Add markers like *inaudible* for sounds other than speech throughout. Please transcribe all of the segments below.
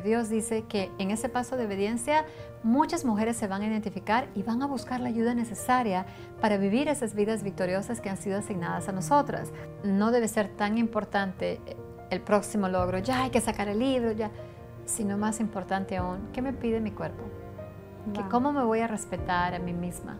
Dios dice que en ese paso de obediencia muchas mujeres se van a identificar y van a buscar la ayuda necesaria para vivir esas vidas victoriosas que han sido asignadas a nosotras. No debe ser tan importante el próximo logro, ya hay que sacar el libro, ya, sino más importante aún, ¿qué me pide mi cuerpo? ¿Cómo me voy a respetar a mí misma?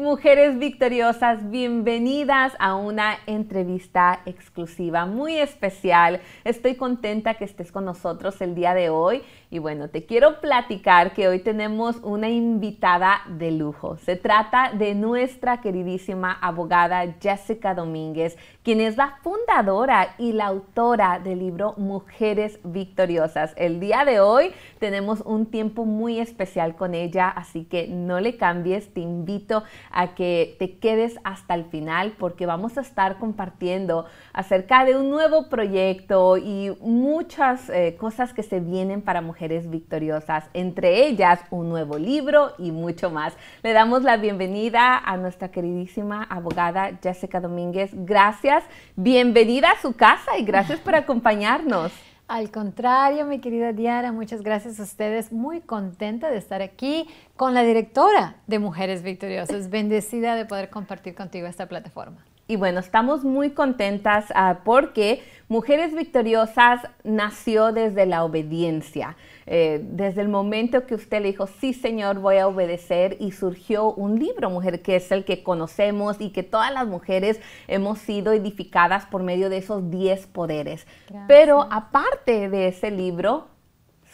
Mujeres victoriosas, bienvenidas a una entrevista exclusiva muy especial. Estoy contenta que estés con nosotros el día de hoy y bueno, te quiero platicar que hoy tenemos una invitada de lujo. Se trata de nuestra queridísima abogada Jessica Domínguez, quien es la fundadora y la autora del libro Mujeres Victoriosas. El día de hoy tenemos un tiempo muy especial con ella, así que no le cambies, te invito a que te quedes hasta el final porque vamos a estar compartiendo acerca de un nuevo proyecto y muchas eh, cosas que se vienen para mujeres victoriosas, entre ellas un nuevo libro y mucho más. Le damos la bienvenida a nuestra queridísima abogada Jessica Domínguez. Gracias, bienvenida a su casa y gracias por acompañarnos. Al contrario, mi querida Diana, muchas gracias a ustedes. Muy contenta de estar aquí con la directora de Mujeres Victoriosas. *laughs* Bendecida de poder compartir contigo esta plataforma. Y bueno, estamos muy contentas ah, porque Mujeres Victoriosas nació desde la obediencia. Eh, desde el momento que usted le dijo, sí Señor, voy a obedecer y surgió un libro, mujer, que es el que conocemos y que todas las mujeres hemos sido edificadas por medio de esos 10 poderes. Pero aparte de ese libro,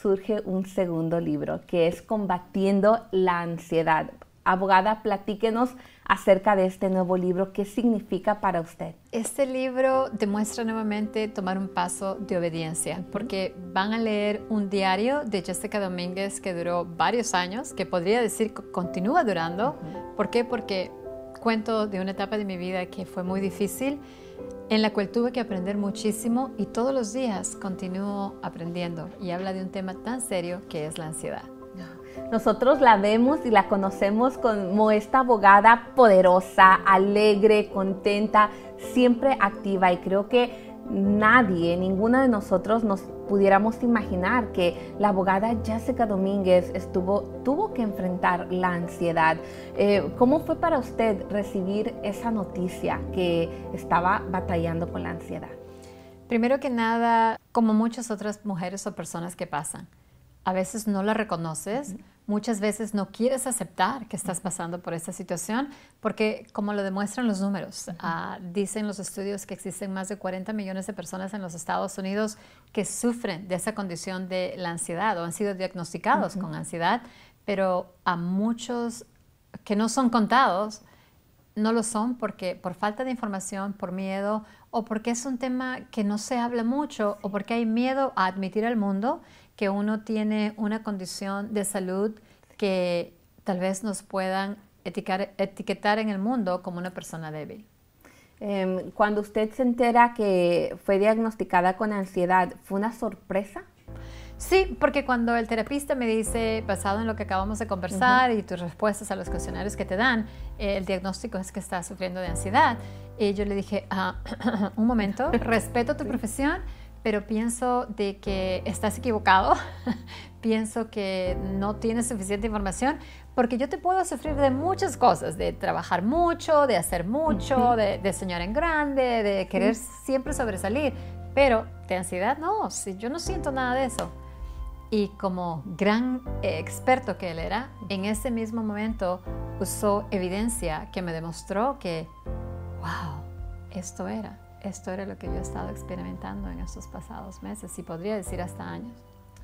surge un segundo libro que es Combatiendo la Ansiedad. Abogada, platíquenos acerca de este nuevo libro. ¿Qué significa para usted? Este libro demuestra nuevamente tomar un paso de obediencia, porque van a leer un diario de Jessica Domínguez que duró varios años, que podría decir que continúa durando. ¿Por qué? Porque cuento de una etapa de mi vida que fue muy difícil, en la cual tuve que aprender muchísimo y todos los días continúo aprendiendo. Y habla de un tema tan serio que es la ansiedad. Nosotros la vemos y la conocemos como esta abogada poderosa, alegre, contenta, siempre activa y creo que nadie, ninguno de nosotros nos pudiéramos imaginar que la abogada Jessica Domínguez estuvo, tuvo que enfrentar la ansiedad. Eh, ¿Cómo fue para usted recibir esa noticia que estaba batallando con la ansiedad? Primero que nada, como muchas otras mujeres o personas que pasan, a veces no la reconoces, muchas veces no quieres aceptar que estás pasando por esta situación, porque como lo demuestran los números, ah, dicen los estudios que existen más de 40 millones de personas en los Estados Unidos que sufren de esa condición de la ansiedad o han sido diagnosticados con ansiedad, pero a muchos que no son contados, no lo son porque por falta de información, por miedo o porque es un tema que no se habla mucho o porque hay miedo a admitir al mundo que uno tiene una condición de salud que tal vez nos puedan etiquetar en el mundo como una persona débil. Em, cuando usted se entera que fue diagnosticada con ansiedad, ¿fue una sorpresa? Sí, porque cuando el terapista me dice, basado en lo que acabamos de conversar y tus respuestas a los cuestionarios que te dan, el diagnóstico es que estás sufriendo de ansiedad. Y yo le dije, ah, *clears throat* un momento, *laughs* respeto tu profesión, pero pienso de que estás equivocado, *laughs* pienso que no tienes suficiente información, porque yo te puedo sufrir de muchas cosas, de trabajar mucho, de hacer mucho, de, soñar en grande, de querer siempre sobresalir, pero de ansiedad no, si yo no siento nada de eso. Y como gran eh, experto que él era, en ese mismo momento usó evidencia que me demostró que, wow, esto era esto era lo que yo he estado experimentando en estos pasados meses y podría decir hasta años.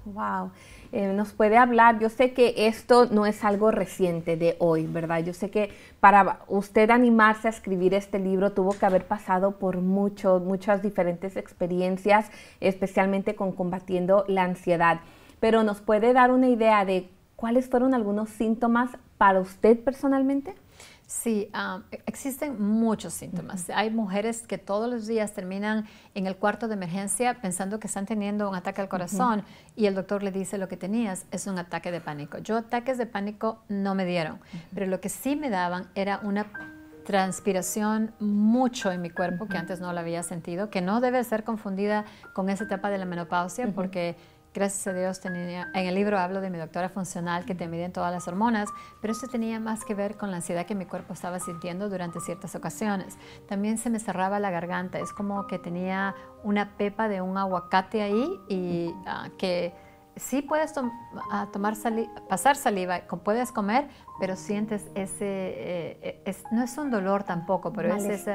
Wow, eh, nos puede hablar, yo sé que esto no es algo reciente de hoy, ¿verdad? Yo sé que para usted animarse a escribir este libro tuvo que haber pasado por muchos, muchas diferentes experiencias, especialmente con combatiendo la ansiedad, pero nos puede dar una idea de cuáles fueron algunos síntomas para usted personalmente. Sí, e, existen muchos síntomas. Hay mujeres que todos los días terminan en el cuarto de emergencia pensando que están teniendo un ataque al corazón y el doctor le dice lo que tenías es un ataque de pánico. Yo ataques de pánico no me dieron, pero lo que sí me daban era una transpiración mucho en mi cuerpo que antes no la había sentido, que no debe ser confundida con esa etapa de la menopausia porque gracias a Dios tenía, en el libro hablo de mi doctora funcional que te miden todas las hormonas, pero eso tenía más que ver con la ansiedad que mi cuerpo estaba sintiendo durante ciertas ocasiones. También se me cerraba la garganta, es como que tenía una pepa de un aguacate ahí y ah, que sí puedes tomar pasar saliva, puedes comer, pero sientes ese, eh, eh, no es un dolor tampoco, pero es ese,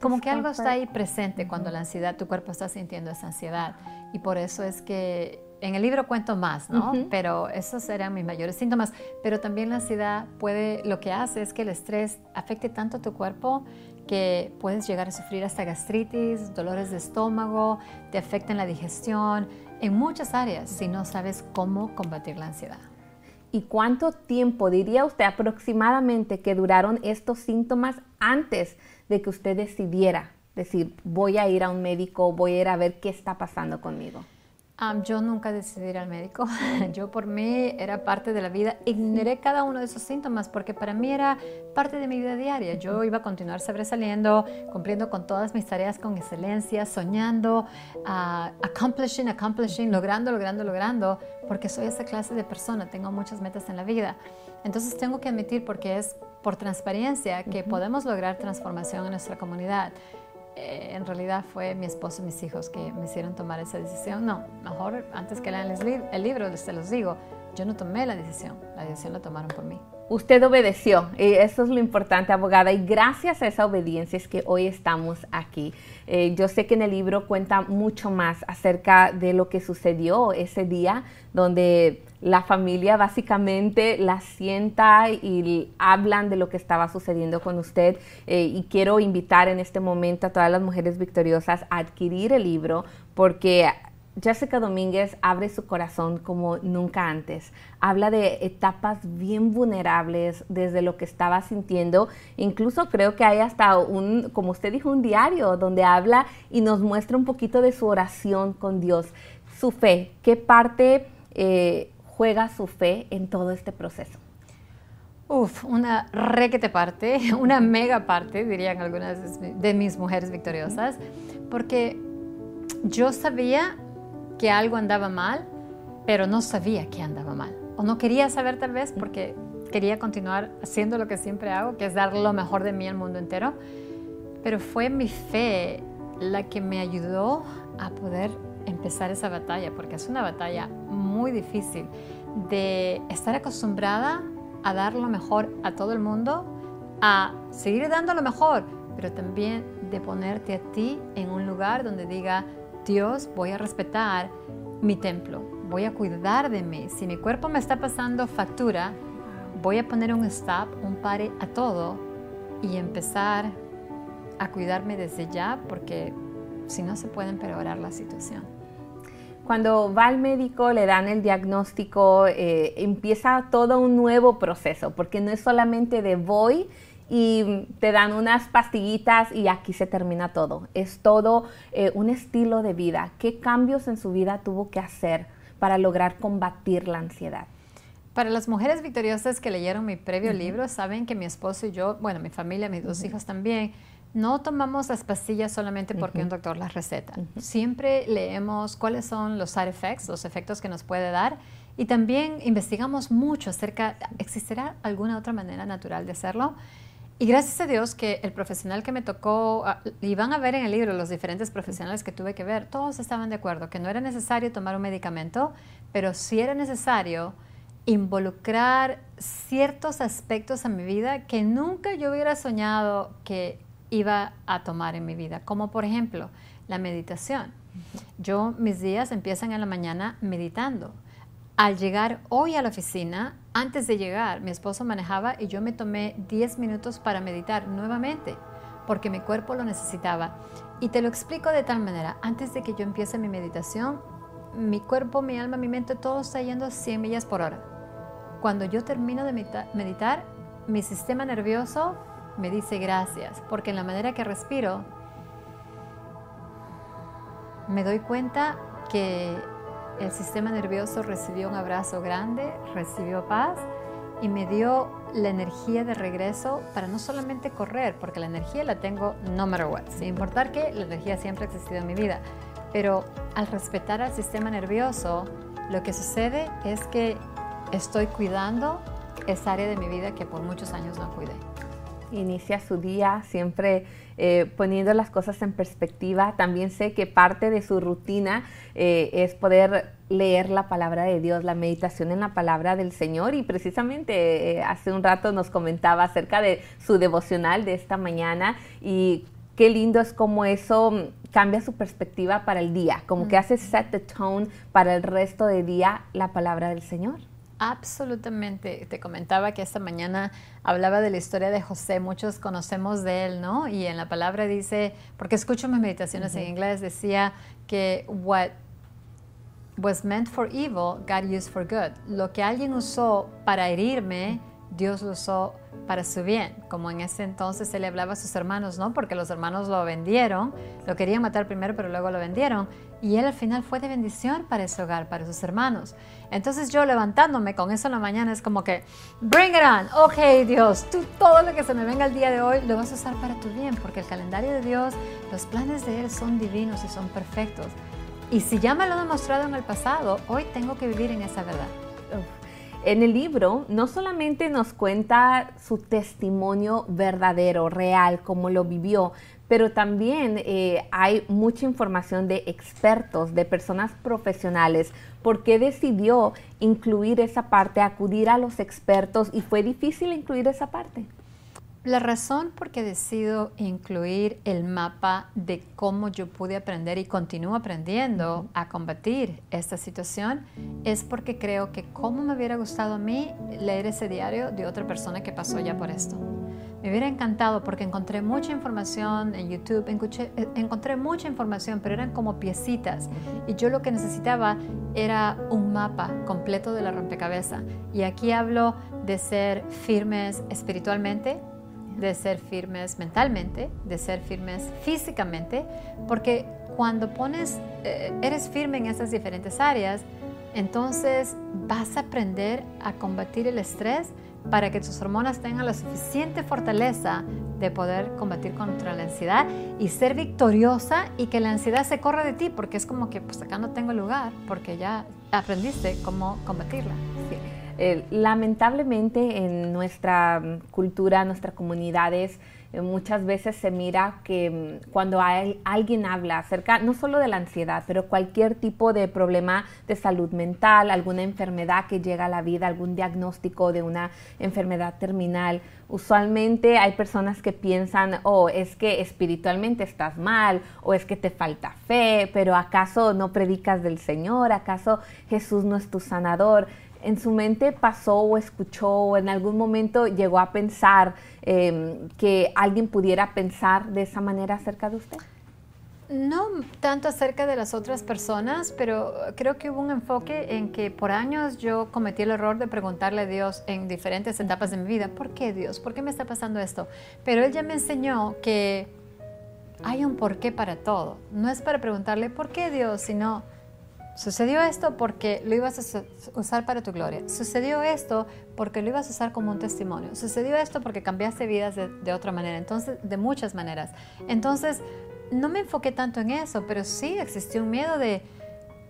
como que algo está ahí presente cuando la ansiedad, tu cuerpo está sintiendo esa ansiedad. Y por eso es que en el libro cuento más, ¿no? Pero esos eran mis mayores síntomas. Pero también la ansiedad puede, lo que hace es que el estrés afecte tanto a tu cuerpo que puedes llegar a sufrir hasta gastritis, dolores de estómago, te afectan la digestión, en muchas áreas si no sabes cómo combatir la ansiedad. ¿Y cuánto tiempo diría usted aproximadamente que duraron estos síntomas antes de que usted decidiera decir, voy a ir a un médico, voy a ir a ver qué está pasando conmigo? Yo nunca decidí ir al médico. *laughs* yo por mí era parte de la vida. Ignoré cada uno de esos síntomas porque para mí era parte de mi vida diaria. Yo iba a continuar sobresaliendo, cumpliendo con todas mis tareas con excelencia, soñando, uh, accomplishing, accomplishing, logrando, logrando, logrando, porque soy esa clase de persona. Tengo muchas metas en la vida. Entonces tengo que admitir, porque es por transparencia, que podemos lograr transformación en nuestra comunidad. Eh, en realidad fue mi esposo y mis hijos que me hicieron tomar esa decisión. No, mejor antes que lean el libro, se los digo, yo no tomé la decisión, la decisión la tomaron por mí. Usted obedeció, y eso es lo importante, abogada, y gracias a esa obediencia es que hoy estamos aquí. Eh, yo sé que en el libro cuenta mucho más acerca de lo que sucedió ese día, donde la familia básicamente la sienta y hablan de lo que estaba sucediendo con usted. Eh, y quiero invitar en este momento a todas las mujeres victoriosas a adquirir el libro porque Jessica Domínguez abre su corazón como nunca antes. Habla de etapas bien vulnerables desde lo que estaba sintiendo. Incluso creo que hay hasta un, como usted dijo, un diario donde habla y nos muestra un poquito de su oración con Dios. Su fe, qué parte eh, juega su fe en todo este proceso. Uf, una requete parte, *laughs* una mega parte, dirían algunas de mis mujeres victoriosas, porque yo sabía que algo andaba mal, pero no sabía que andaba mal. O no quería saber tal vez porque quería continuar haciendo lo que siempre hago, que es dar lo mejor de mí al mundo entero. Pero fue mi fe la que me ayudó a poder empezar esa batalla, porque es una batalla muy difícil de estar acostumbrada a dar lo mejor a todo el mundo, a seguir dando lo mejor, pero también de ponerte a ti en un lugar donde diga, Dios, voy a respetar mi templo, voy a cuidar de mí. Si mi cuerpo me está pasando factura, voy a poner un stop, un pare a todo y empezar a cuidarme desde ya porque si no se puede empeorar la situación. Cuando va al médico, le dan el diagnóstico, eh, empieza todo un nuevo proceso, porque no es solamente de voy y te dan unas pastillitas y aquí se termina todo. Es todo eh, un estilo de vida. ¿Qué cambios en su vida tuvo que hacer para lograr combatir la ansiedad? Para las mujeres victoriosas que leyeron mi previo libro, saben que mi esposo y yo, bueno, mi familia, mis dos hijos también, no tomamos las pastillas solamente porque un doctor las receta. Siempre leemos cuáles son los side effects, los efectos que nos puede dar, y también investigamos mucho acerca, ¿existirá alguna otra manera natural de hacerlo? Y gracias a Dios que el profesional que me tocó, ah, y van a ver en el libro los diferentes profesionales que tuve que ver, todos estaban de acuerdo que no era necesario tomar un medicamento, pero sí era necesario involucrar ciertos aspectos a mi vida que nunca yo hubiera soñado que iba a tomar en mi vida, como por ejemplo la meditación. Yo mis días empiezan en la mañana meditando. Al llegar hoy a la oficina, antes de llegar, mi esposo manejaba y yo me tomé 10 minutos para meditar nuevamente, porque mi cuerpo lo necesitaba. Y te lo explico de tal manera, antes de que yo empiece mi meditación, mi cuerpo, mi alma, mi mente, todo está yendo a 100 millas por hora. Cuando yo termino de meditar, mi sistema nervioso me dice gracias, porque en la manera que respiro, me doy cuenta que el sistema nervioso recibió un abrazo grande, recibió paz y me dio la energía de regreso para no solamente correr, porque la energía la tengo no matter what, sin importar que la energía siempre ha existido en mi vida, pero al respetar al sistema nervioso, lo que sucede es que estoy cuidando esa área de mi vida que por muchos años no cuidé. Inicia su día siempre eh, poniendo las cosas en perspectiva. También sé que parte de su rutina eh, es poder leer la palabra de Dios, la meditación en la palabra del Señor. Y precisamente eh, hace un rato nos comentaba acerca de su devocional de esta mañana y qué lindo es como eso mm, cambia su perspectiva para el día, como que hace set the tone para el resto del día la palabra del Señor. Absolutamente. Te comentaba que esta mañana hablaba de la historia de José. Muchos conocemos de él, ¿no? Y en la palabra dice, porque escucho mis meditaciones en inglés, decía que what was meant for evil, God used for good. Lo que alguien usó para herirme, Dios lo usó para su bien, como en ese entonces él le hablaba a sus hermanos, ¿no? Porque los hermanos lo vendieron, lo querían matar primero, pero luego lo vendieron. Y él al final fue de bendición para ese hogar, para sus hermanos. Entonces yo levantándome con eso en la mañana es como que, bring it on, ok Dios, tú todo lo que se me venga el día de hoy lo vas a usar para tu bien, porque el calendario de Dios, los planes de Él son divinos y son perfectos. Y si ya me lo he demostrado en el pasado, hoy tengo que vivir en esa verdad. En el libro no solamente nos cuenta su testimonio verdadero, real, como lo vivió, pero también eh, hay mucha información de expertos, de personas profesionales. ¿Por qué decidió incluir esa parte, acudir a los expertos y fue difícil incluir esa parte? La razón por qué decido incluir el mapa de cómo yo pude aprender y continúo aprendiendo a combatir esta situación es porque creo que como me hubiera gustado a mí leer ese diario de otra persona que pasó ya por esto. Me hubiera encantado porque encontré mucha información en YouTube, eh, encontré mucha información, pero eran como piecitas. Y yo lo que necesitaba era un mapa completo de la rompecabezas. Y aquí hablo de ser firmes espiritualmente, de ser firmes mentalmente, de ser firmes físicamente, porque cuando pones, eh, eres firme en esas diferentes áreas, entonces vas a aprender a combatir el estrés para que tus hormonas tengan la suficiente fortaleza de poder combatir contra la ansiedad y ser victoriosa y que la ansiedad se corra de ti, porque es como que pues acá no tengo lugar, porque ya aprendiste cómo combatirla. Eh, lamentablemente en nuestra cultura, nuestras comunidades, muchas veces se mira que mm, cuando alguien habla acerca no solo de la ansiedad, pero cualquier tipo de problema de salud mental, alguna enfermedad que llega a la vida, algún diagnóstico de una enfermedad terminal, usualmente hay personas que piensan, oh, es que espiritualmente estás mal, o es que te falta fe, pero ¿acaso no predicas del Señor? ¿Acaso Jesús no es tu sanador? En su mente pasó o escuchó o en algún momento llegó a pensar em, que alguien pudiera pensar de esa manera acerca de usted? No tanto acerca de las otras personas, pero creo que hubo un enfoque en que por años yo cometí el error de preguntarle a Dios en diferentes etapas de mi vida, ¿por qué Dios? ¿Por qué me está pasando esto? Pero Él ya me enseñó que hay un porqué para todo. No es para preguntarle, ¿por qué Dios? Sino, Sucedió esto porque lo ibas a usar para tu gloria. Sucedió esto porque lo ibas a usar como un testimonio. Sucedió esto porque cambiaste vidas de, otra manera, entonces, de muchas maneras. Entonces, no me enfoqué tanto en eso, pero sí existió un miedo de,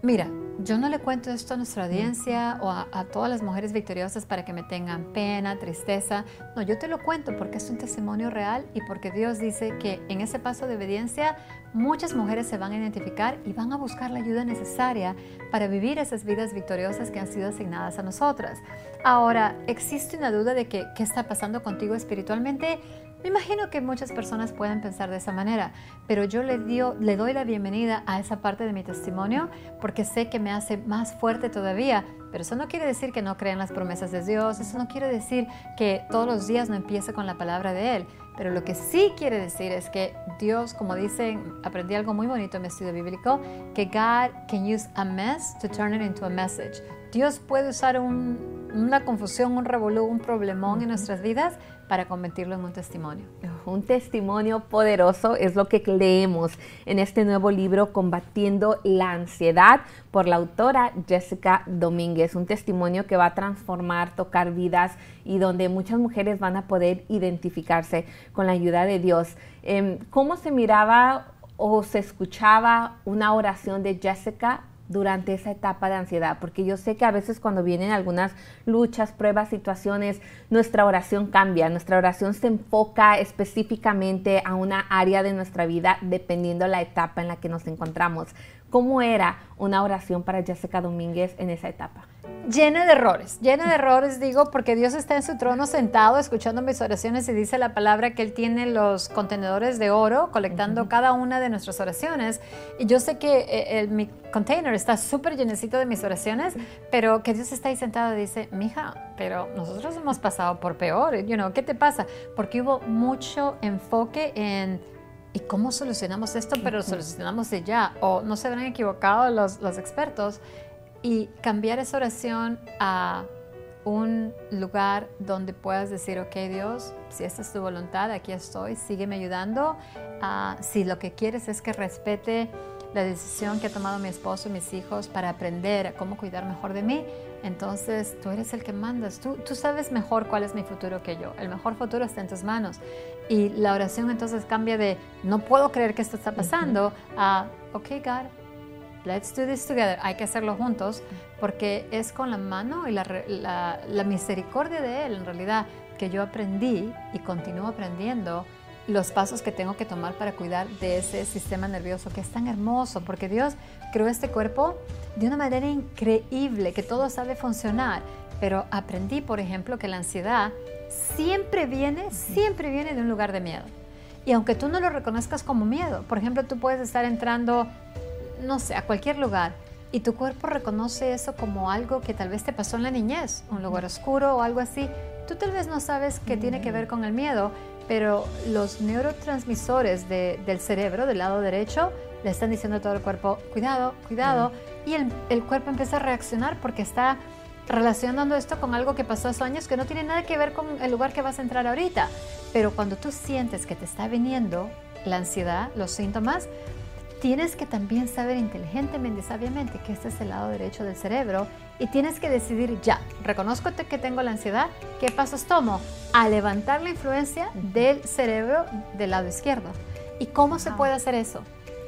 mira, yo no le cuento esto a nuestra audiencia o a, todas las mujeres victoriosas para que me tengan pena, tristeza. No, yo te lo cuento porque es un testimonio real y porque Dios dice que en ese paso de obediencia muchas mujeres se van a identificar y van a buscar la ayuda necesaria para vivir esas vidas victoriosas que han sido asignadas a nosotras. Ahora, ¿existe una duda de que, qué está pasando contigo espiritualmente? Me imagino que muchas personas pueden pensar de esa manera, pero yo le, dio, le doy la bienvenida a esa parte de mi testimonio porque sé que me hace más fuerte todavía. Pero eso no quiere decir que no crean las promesas de Dios, eso no quiere decir que todos los días no empiece con la palabra de Él. Pero lo que sí quiere decir es que Dios, como dicen, aprendí algo muy bonito en mi estudio bíblico, que God can use a mess to turn it into a message. Dios puede usar una confusión, un revolú, un problemón en nuestras vidas para convertirlo en un testimonio. un testimonio poderoso es lo que leemos en este nuevo libro Combatiendo la ansiedad por la autora Jessica Domínguez, un testimonio que va a transformar, tocar vidas y donde muchas mujeres van a poder identificarse con la ayuda de Dios. Em, ¿Cómo se miraba o se escuchaba una oración de Jessica durante esa etapa de ansiedad, porque yo sé que a veces cuando vienen algunas luchas, pruebas, situaciones, nuestra oración cambia, nuestra oración se enfoca específicamente a una área de nuestra vida dependiendo la etapa en la que nos encontramos. ¿Cómo era una oración para Jessica Domínguez en esa etapa? Llena de errores, llena de errores digo porque Dios está en su trono sentado escuchando mis oraciones y dice la palabra que Él tiene los contenedores de oro colectando cada una de nuestras oraciones y yo sé que eh, el, mi container está súper llenecito de mis oraciones, pero que Dios está ahí sentado y dice, mija, pero nosotros hemos pasado por peor, you know, ¿qué te pasa? Porque hubo mucho enfoque en ¿y cómo solucionamos esto? Pero lo solucionamos de ya. O no se habrán equivocado los, los expertos y cambiar esa oración a un lugar donde puedas decir, ok Dios, si esta es tu voluntad, aquí estoy, sígueme ayudando. Uh, si lo que quieres es que respete la decisión que ha tomado mi esposo y mis hijos para aprender cómo cuidar mejor de mí, entonces tú eres el que mandas, tú, tú sabes mejor cuál es mi futuro que yo, el mejor futuro está en tus manos. Y la oración entonces cambia de, no puedo creer que esto está pasando, a, ok God, let's do this together, hay que hacerlo juntos, porque es con la mano y la, la, misericordia de Él, en realidad, que yo aprendí y continúo aprendiendo los pasos que tengo que tomar para cuidar de ese sistema nervioso que es tan hermoso, porque Dios creó este cuerpo de una manera increíble, que todo sabe funcionar, pero aprendí, por ejemplo, que la ansiedad siempre viene, siempre viene de un lugar de miedo. Y aunque tú no lo reconozcas como miedo, por ejemplo, tú puedes estar entrando no sé, a cualquier lugar y tu cuerpo reconoce eso como algo que tal vez te pasó en la niñez, un lugar oscuro o algo así, tú tal vez no sabes que tiene que ver con el miedo, pero los neurotransmisores del cerebro, del lado derecho, le están diciendo a todo el cuerpo, cuidado, cuidado, y el, el, cuerpo empieza a reaccionar porque está relacionando esto con algo que pasó hace años que no tiene nada que ver con el lugar que vas a entrar ahorita. Pero cuando tú sientes que te está viniendo la ansiedad, los síntomas, tienes que también saber inteligentemente, sabiamente que este es el lado derecho del cerebro y tienes que decidir ya, reconozco que tengo la ansiedad, ¿qué pasos tomo? A levantar la influencia del cerebro del lado izquierdo. ¿Y cómo se puede hacer eso?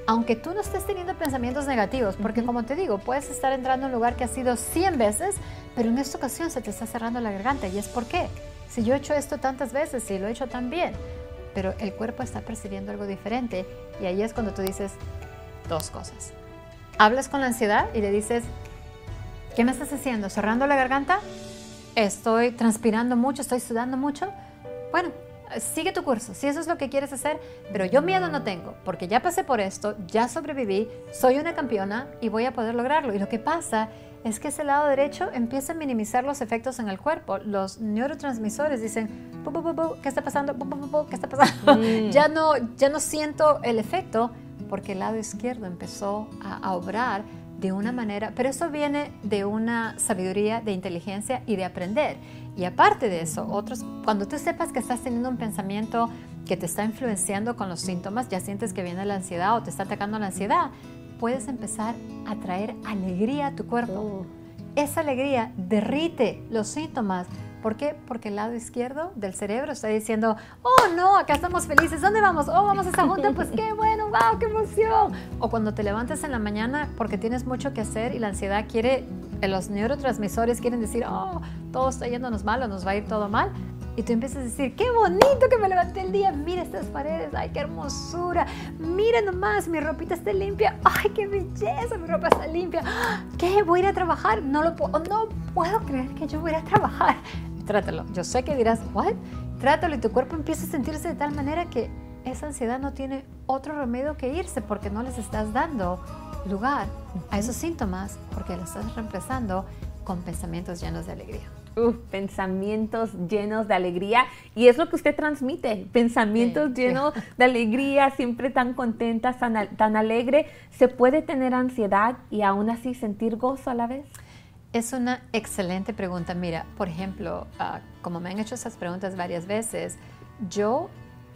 Aunque tú no estés teniendo pensamientos negativos, porque como te digo, puedes estar entrando en un lugar que ha sido 100 veces, pero en esta ocasión se te está cerrando la garganta. ¿Y es por qué? Si yo he hecho esto tantas veces y lo he hecho tan bien, pero el cuerpo está percibiendo algo diferente y ahí es cuando tú dices, dos cosas. Hablas con la ansiedad y le dices, ¿qué me estás haciendo? ¿Cerrando la garganta? ¿Estoy transpirando mucho? ¿Estoy sudando mucho? Bueno, sigue tu curso, si eso es lo que quieres hacer, pero yo miedo no tengo, porque ya pasé por esto, ya sobreviví, soy una campeona y voy a poder lograrlo. Y lo que pasa es que ese lado derecho empieza a minimizar los efectos en el cuerpo. Los neurotransmisores dicen, ¿qué está pasando? ¿Qué está pasando? Mm. *laughs* ya, no, ya no siento el efecto porque el lado izquierdo empezó a, obrar de una manera, pero eso viene de una sabiduría, de inteligencia y de aprender. Y aparte de eso, otros, cuando tú sepas que estás teniendo un pensamiento que te está influenciando con los síntomas, ya sientes que viene la ansiedad o te está atacando la ansiedad, puedes empezar a traer alegría a tu cuerpo. Oh. Esa alegría derrite los síntomas ¿Por qué? Porque el lado izquierdo del cerebro está diciendo, oh no, acá estamos felices, ¿dónde vamos? Oh, vamos a esa junta, pues qué *laughs* bueno, wow, qué emoción. O cuando te levantas en la mañana porque tienes mucho que hacer y la ansiedad quiere, los neurotransmisores quieren decir, oh, todo está yéndonos mal o nos va a ir todo mal. Y tú empiezas a decir, qué bonito que me levanté el día, mira estas paredes, ay, qué hermosura, mira nomás, mi ropita está limpia, ay, qué belleza, mi ropa está limpia, ¿qué? Voy a ir a trabajar, no lo puedo, no puedo creer que yo voy a ir a trabajar *laughs* trátalo. Yo sé que dirás, ¿what? Trátalo y tu cuerpo empieza a sentirse de tal manera que esa ansiedad no tiene otro remedio que irse porque no les estás dando lugar a esos síntomas porque los estás reemplazando con pensamientos llenos de alegría. Uf, pensamientos llenos de alegría. Y es lo que usted transmite, pensamientos llenos de alegría, siempre tan contenta, tan, tan alegre. ¿Se puede tener ansiedad y aún así sentir gozo a la vez? Es una excelente pregunta. Mira, por ejemplo, ah, como me han hecho esas preguntas varias veces, yo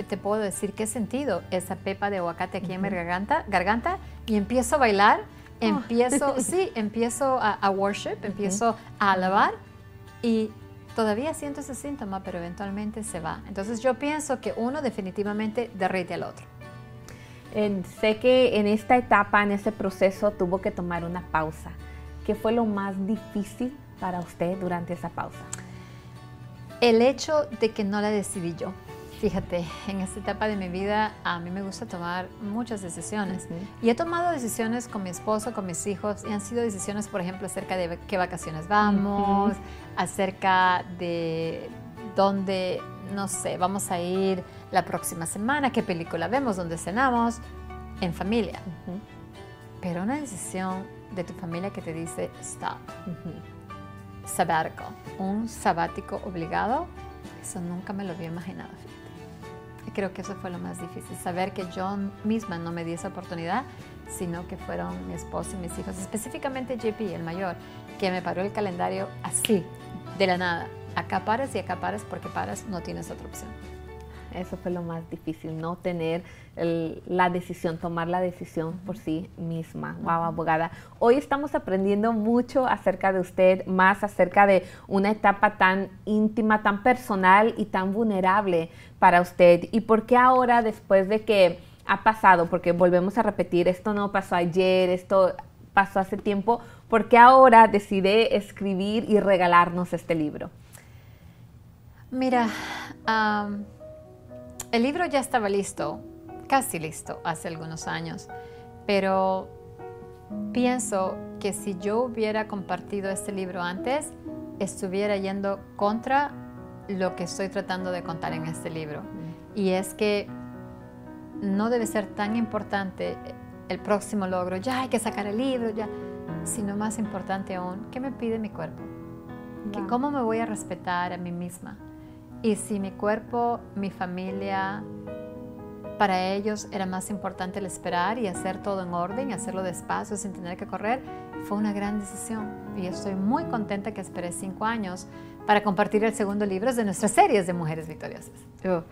te puedo decir he sentido esa pepa de aguacate aquí en mi garganta, garganta y empiezo a bailar, oh. empiezo, *laughs* sí, empiezo a, worship, empiezo a alabar y todavía siento ese síntoma, pero eventualmente se va. Entonces yo pienso que uno definitivamente derrite al otro. sé que en esta etapa, en este proceso, tuvo que tomar una pausa. ¿Qué fue lo más difícil para usted durante esa pausa? El hecho de que no la decidí yo. Fíjate, en esta etapa de mi vida a mí me gusta tomar muchas decisiones. Y he tomado decisiones con mi esposo, con mis hijos, y han sido decisiones, por ejemplo, acerca de qué vacaciones vamos, acerca de dónde, no sé, vamos a ir la próxima semana, qué película vemos, dónde cenamos, en familia. Pero una decisión de tu familia que te dice, stop, sabático, un sabático obligado, eso nunca me lo había imaginado creo que eso fue lo más difícil, saber que yo misma no me di esa oportunidad, sino que fueron mi esposo y mis hijos, específicamente JP, el mayor, que me paró el calendario así, de la nada. Acá paras y acá paras porque paras, no tienes otra opción. Eso fue lo más difícil, no tener la decisión, tomar la decisión por sí misma. Wow, abogada. Hoy estamos aprendiendo mucho acerca de usted, más acerca de una etapa tan íntima, tan personal y tan vulnerable para usted. ¿Y por qué ahora, después de que ha pasado, porque volvemos a repetir, esto no pasó ayer, esto pasó hace tiempo, ¿por qué ahora decide escribir y regalarnos este libro? Mira, el libro ya estaba listo, casi listo, hace algunos años, pero pienso que si yo hubiera compartido este libro antes, estuviera yendo contra lo que estoy tratando de contar en este libro. Y es que no debe ser tan importante el próximo logro, ya hay que sacar el libro, ya, sino más importante aún, ¿qué me pide mi cuerpo? ¿Cómo me voy a respetar a mí misma? Y si mi cuerpo, mi familia, para ellos era más importante el esperar y hacer todo en orden, hacerlo despacio sin tener que correr, fue una gran decisión. Y estoy muy contenta que esperé cinco años para compartir el segundo libro de nuestras series de Mujeres Victoriosas. Oh,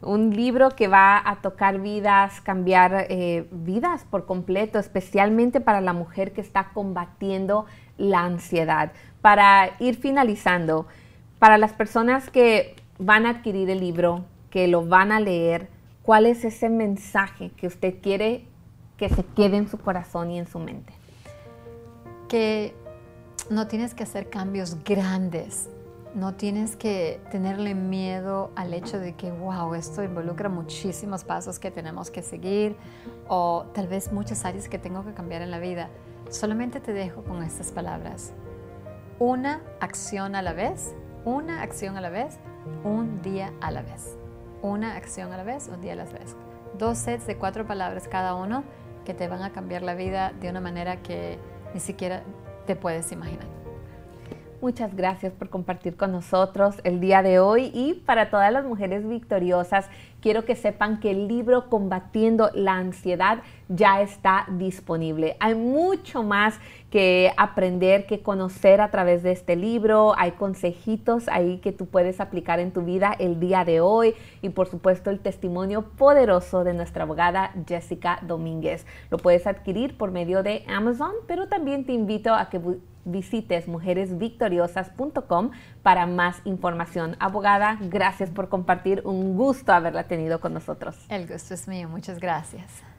un libro que va a tocar vidas, cambiar eh, vidas por completo, especialmente para la mujer que está combatiendo la ansiedad. Para ir finalizando, para las personas que van a adquirir el libro, que lo van a leer, ¿cuál es ese mensaje que usted quiere que se quede en su corazón y en su mente? Que no tienes que hacer cambios grandes, no tienes que tenerle miedo al hecho de que, wow, esto involucra muchísimos pasos que tenemos que seguir o tal vez muchas áreas que tengo que cambiar en la vida. Solamente te dejo con estas palabras. Una acción a la vez, una acción a la vez un día a la vez. Una acción a la vez, un día a la vez. Dos sets de cuatro palabras cada uno que te van a cambiar la vida de una manera que ni siquiera te puedes imaginar. Muchas gracias por compartir con nosotros el día de hoy y para todas las mujeres victoriosas, quiero que sepan que el libro Combatiendo la Ansiedad ya está disponible. Hay mucho más que aprender, que conocer a través de este libro. Hay consejitos ahí que tú puedes aplicar en tu vida el día de hoy y por supuesto el testimonio poderoso de nuestra abogada Jessica Domínguez. Lo puedes adquirir por medio de Amazon, pero también te invito a que visites mujeresvictoriosas.com para más información. Abogada, gracias por compartir. Un gusto haberla tenido con nosotros. El gusto es mío. Muchas gracias.